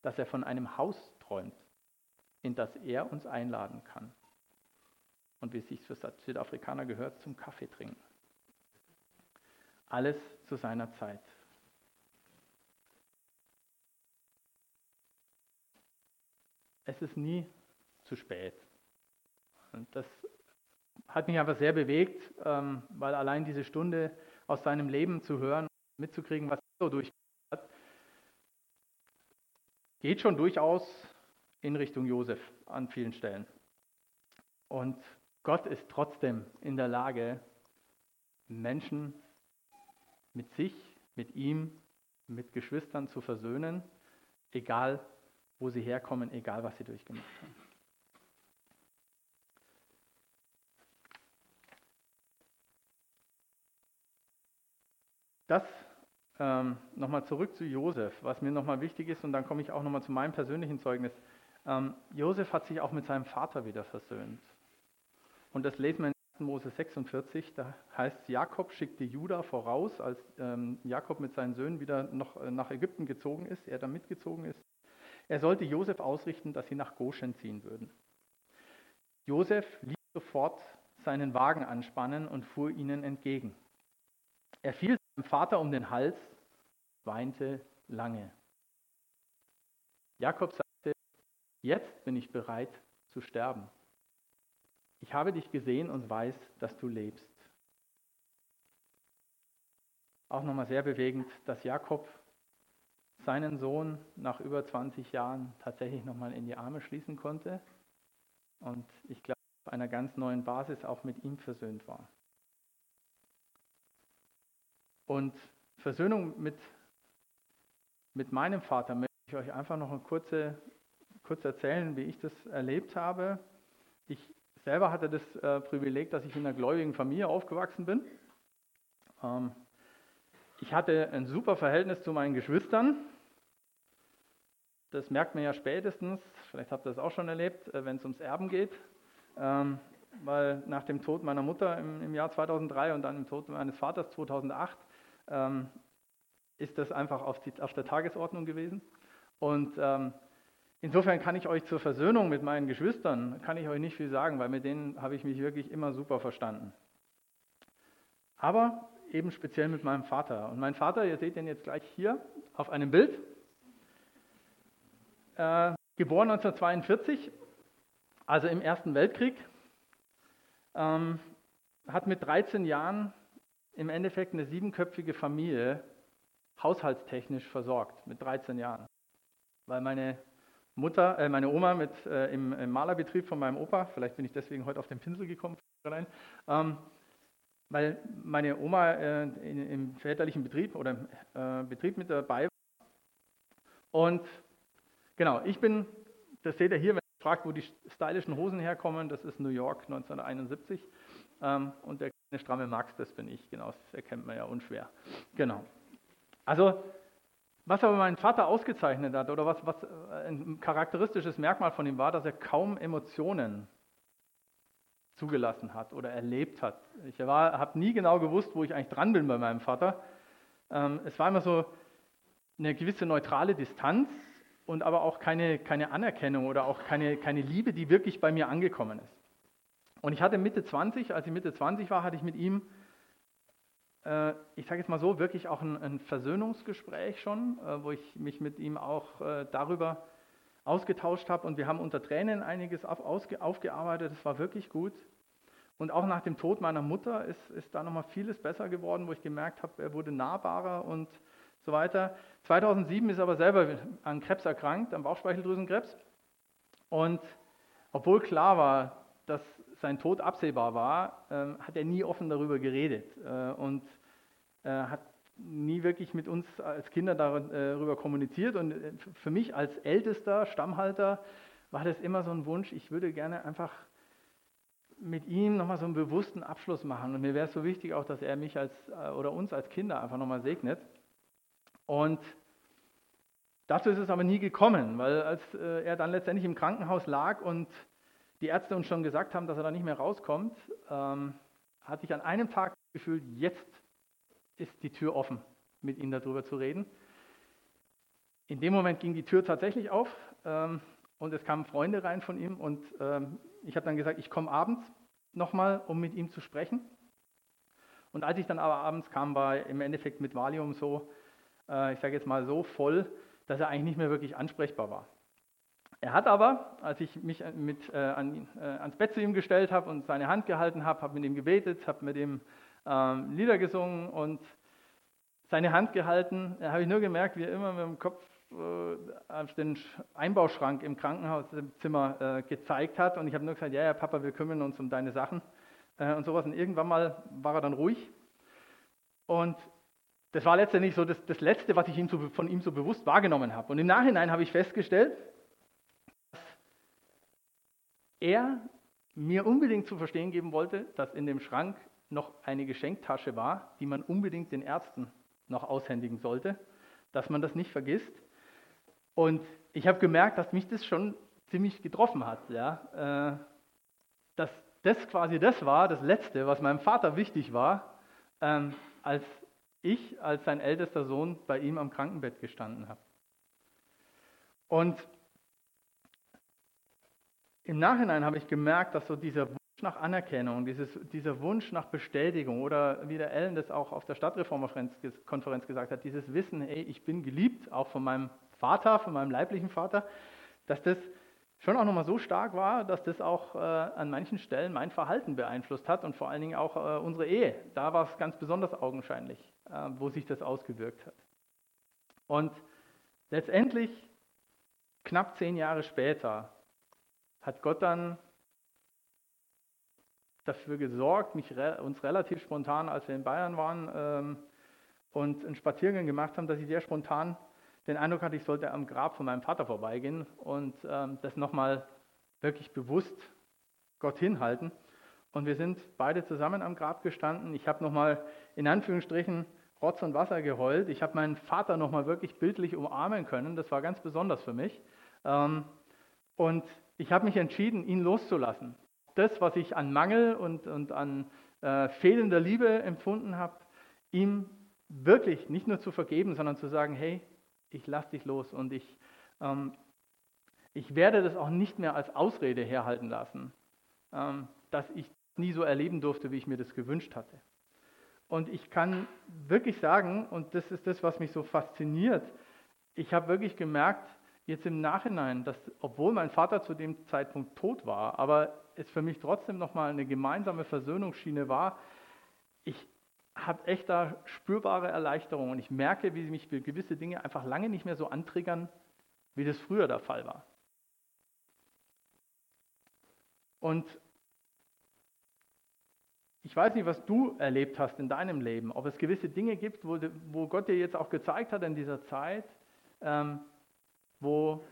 Speaker 1: dass er von einem Haus träumt, in das er uns einladen kann. Und wie es sich für Südafrikaner gehört, zum Kaffee trinken. Alles zu seiner Zeit. Es ist nie zu spät. Und das hat mich aber sehr bewegt, ähm, weil allein diese Stunde aus seinem Leben zu hören, mitzukriegen, was er so durchgemacht hat, geht schon durchaus in Richtung Josef an vielen Stellen. Und Gott ist trotzdem in der Lage, Menschen mit sich, mit ihm, mit Geschwistern zu versöhnen, egal wo sie herkommen, egal was sie durchgemacht haben. Das ähm, nochmal zurück zu Josef, was mir nochmal wichtig ist, und dann komme ich auch nochmal zu meinem persönlichen Zeugnis. Ähm, Josef hat sich auch mit seinem Vater wieder versöhnt. Und das lesen wir in Mose 46, da heißt Jakob schickte Judah voraus, als ähm, Jakob mit seinen Söhnen wieder noch äh, nach Ägypten gezogen ist, er da mitgezogen ist. Er sollte Josef ausrichten, dass sie nach Goshen ziehen würden. Josef ließ sofort seinen Wagen anspannen und fuhr ihnen entgegen. Er fiel seinem Vater um den Hals, weinte lange. Jakob sagte, jetzt bin ich bereit zu sterben. Ich habe dich gesehen und weiß, dass du lebst. Auch nochmal sehr bewegend, dass Jakob seinen Sohn nach über 20 Jahren tatsächlich nochmal in die Arme schließen konnte und ich glaube auf einer ganz neuen Basis auch mit ihm versöhnt war. Und Versöhnung mit mit meinem Vater möchte ich euch einfach noch eine kurze, kurz erzählen, wie ich das erlebt habe. Ich selber hatte das äh, Privileg, dass ich in einer gläubigen Familie aufgewachsen bin. Ähm, ich hatte ein super Verhältnis zu meinen Geschwistern. Das merkt man ja spätestens, vielleicht habt ihr das auch schon erlebt, äh, wenn es ums Erben geht. Ähm, weil nach dem Tod meiner Mutter im, im, Jahr 2003 und dann im Tod meines Vaters 2008 ähm, ist das einfach auf, die, auf, der Tagesordnung gewesen. Und ähm, insofern kann ich euch zur Versöhnung mit meinen Geschwistern, kann ich euch nicht viel sagen, weil mit denen habe ich mich wirklich immer super verstanden. Aber eben speziell mit meinem Vater. Und mein Vater, ihr seht ihn jetzt gleich hier auf einem Bild, äh, geboren 1942, also im Ersten Weltkrieg, ähm, hat mit 13 Jahren im Endeffekt eine siebenköpfige Familie haushaltstechnisch versorgt, mit 13 Jahren. Weil meine Mutter, äh, meine Oma mit, äh, im, im, Malerbetrieb von meinem Opa, vielleicht bin ich deswegen heute auf den Pinsel gekommen, ähm, weil meine Oma äh, in, im väterlichen Betrieb oder im äh, Betrieb mit dabei war. Und genau, ich bin, das seht ihr hier, fragt, wo die stylischen Hosen herkommen, das ist New York 1971. Ähm, und der kleine stramme Max, das bin ich, genau, das erkennt man ja unschwer. Genau. Also, was aber mein Vater ausgezeichnet hat oder was, was äh, ein charakteristisches Merkmal von ihm war, dass er kaum Emotionen zugelassen hat oder erlebt hat. Ich habe nie genau gewusst, wo ich eigentlich dran bin bei meinem Vater. Ähm, es war immer so eine gewisse neutrale Distanz und aber auch keine, keine Anerkennung oder auch keine, keine Liebe, die wirklich bei mir angekommen ist. Und ich hatte Mitte 20, als ich Mitte 20 war, hatte ich mit ihm äh, ich sage jetzt mal so, wirklich auch ein, ein Versöhnungsgespräch schon, äh, wo ich mich mit ihm auch äh, darüber ausgetauscht habe und wir haben unter Tränen einiges auf, ausge, aufgearbeitet, das war wirklich gut. Und auch nach dem Tod meiner Mutter ist, ist da nochmal vieles besser geworden, wo ich gemerkt habe, er wurde nahbarer und so weiter. 2007 ist er aber selber an Krebs erkrankt, an Bauchspeicheldrüsenkrebs. Und obwohl klar war, dass sein Tod absehbar war, äh, hat er nie offen darüber geredet äh, und äh, hat nie wirklich mit uns als Kinder darüber äh, kommuniziert. Und äh, für mich als ältester Stammhalter war das immer so ein Wunsch, ich würde gerne einfach mit ihm nochmal so einen bewussten Abschluss machen. Und mir wäre es so wichtig auch, dass er mich als äh, oder uns als Kinder einfach nochmal segnet. Und dazu ist es aber nie gekommen, weil als er dann letztendlich im Krankenhaus lag und die Ärzte uns schon gesagt haben, dass er da nicht mehr rauskommt, ähm, hatte ich an einem Tag gefühlt, jetzt ist die Tür offen, mit ihm darüber zu reden. In dem Moment ging die Tür tatsächlich auf ähm, und es kamen Freunde rein von ihm und ähm, ich habe dann gesagt, ich komme abends nochmal, um mit ihm zu sprechen. Und als ich dann aber abends kam, war im Endeffekt mit Valium so, äh, ich sage jetzt mal so voll, dass er eigentlich nicht mehr wirklich ansprechbar war. Er hat aber, als ich mich mit, äh, an, äh, ans Bett zu ihm gestellt habe und seine Hand gehalten habe, habe mit ihm gebetet, habe mit ihm äh, Lieder gesungen und seine Hand gehalten, da habe ich nur gemerkt, wie er immer mit dem Kopf äh, auf den Einbauschrank im Krankenhauszimmer äh, gezeigt hat. Und ich habe nur gesagt, ja, ja, Papa, wir kümmern uns um deine Sachen äh, und sowas. Und irgendwann mal war er dann ruhig. Und das war letztendlich so das, das Letzte, was ich ihm so, von ihm so bewusst wahrgenommen habe. Und im Nachhinein habe ich festgestellt, er mir unbedingt zu verstehen geben wollte, dass in dem Schrank noch eine Geschenktasche war, die man unbedingt den Ärzten noch aushändigen sollte, dass man das nicht vergisst. Und ich habe gemerkt, dass mich das schon ziemlich getroffen hat, ja? Äh, dass das quasi das war, das Letzte, was meinem Vater wichtig war, ähm, als ich als sein ältester Sohn bei ihm am Krankenbett gestanden habe. Und im Nachhinein habe ich gemerkt, dass so dieser Wunsch nach Anerkennung, dieses, dieser Wunsch nach Bestätigung oder wie der Ellen das auch auf der Stadtreformerkonferenz gesagt hat, dieses Wissen, hey, ich bin geliebt, auch von meinem Vater, von meinem leiblichen Vater, dass das schon auch nochmal so stark war, dass das auch äh, an manchen Stellen mein Verhalten beeinflusst hat und vor allen Dingen auch äh, unsere Ehe. Da war es ganz besonders augenscheinlich, wo sich das ausgewirkt hat. Und letztendlich, knapp zehn Jahre später, hat Gott dann dafür gesorgt, mich, uns relativ spontan, als wir in Bayern waren ähm, und einen Spaziergang gemacht haben, dass ich sehr spontan den Eindruck hatte, ich sollte am Grab von meinem Vater vorbeigehen und ähm, das nochmal wirklich bewusst Gott hinhalten. Und wir sind beide zusammen am Grab gestanden. Ich habe nochmal in Anführungsstrichen Rotz und Wasser geheult. Ich habe meinen Vater nochmal wirklich bildlich umarmen können. Das war ganz besonders für mich. Ähm, und ich habe mich entschieden, ihn loszulassen. Das, was ich an Mangel und, und an äh, fehlender Liebe empfunden habe, ihm wirklich nicht nur zu vergeben, sondern zu sagen, hey, ich lasse dich los und ich, ähm, ich werde das auch nicht mehr als Ausrede herhalten lassen, ähm, dass ich nie so erleben durfte, wie ich mir das gewünscht hatte. Und ich kann wirklich sagen, und das ist das, was mich so fasziniert, ich habe wirklich gemerkt, jetzt im Nachhinein, dass obwohl mein Vater zu dem Zeitpunkt tot war, aber es für mich trotzdem nochmal eine gemeinsame Versöhnungsschiene war, ich habe echt da spürbare Erleichterung und ich merke, wie mich gewisse Dinge einfach lange nicht mehr so antriggern, wie das früher der Fall war. Und ich weiß nicht, was du erlebt hast in deinem Leben, ob es gewisse Dinge gibt, wo, wo Gott dir jetzt auch gezeigt hat in dieser Zeit, ähm, wo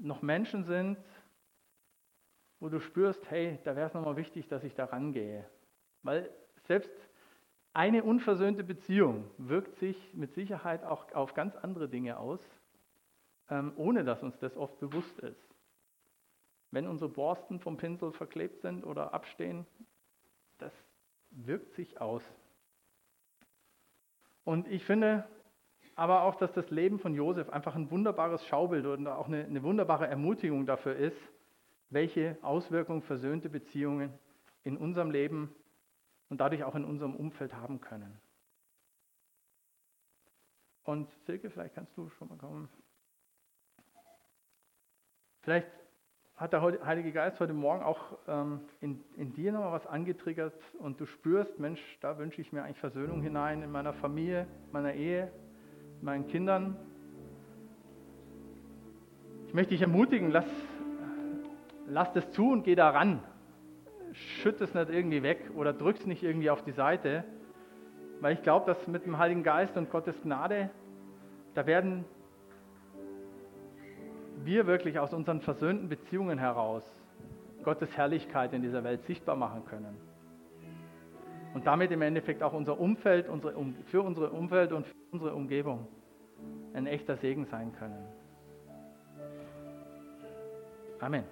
Speaker 1: noch Menschen sind, wo du spürst, hey, da wäre es nochmal wichtig, dass ich da rangehe. Weil selbst eine unversöhnte Beziehung wirkt sich mit Sicherheit auch auf ganz andere Dinge aus, ähm, ohne dass uns das oft bewusst ist. Wenn unsere Borsten vom Pinsel verklebt sind oder abstehen, wirkt sich aus. Und ich finde aber auch, dass das Leben von Josef einfach ein wunderbares Schaubild und auch eine, eine wunderbare Ermutigung dafür ist, welche Auswirkungen versöhnte Beziehungen in unserem Leben und dadurch auch in unserem Umfeld haben können. Und Silke, vielleicht kannst du schon mal kommen. Vielleicht hat der Heilige Geist heute Morgen auch ähm, in, in dir nochmal was angetriggert und du spürst, Mensch, da wünsche ich mir eigentlich Versöhnung hinein in meiner Familie, meiner Ehe, meinen Kindern. Ich möchte dich ermutigen, lass, lass das zu und geh da ran. Schütt es nicht irgendwie weg oder drück es nicht irgendwie auf die Seite, weil ich glaube, dass mit dem Heiligen Geist und Gottes Gnade, da werden wir wirklich aus unseren versöhnten Beziehungen heraus Gottes Herrlichkeit in dieser Welt sichtbar machen können. Und damit im Endeffekt auch unser Umfeld, unsere, für unsere Umwelt und für unsere Umgebung ein echter Segen sein können. Amen.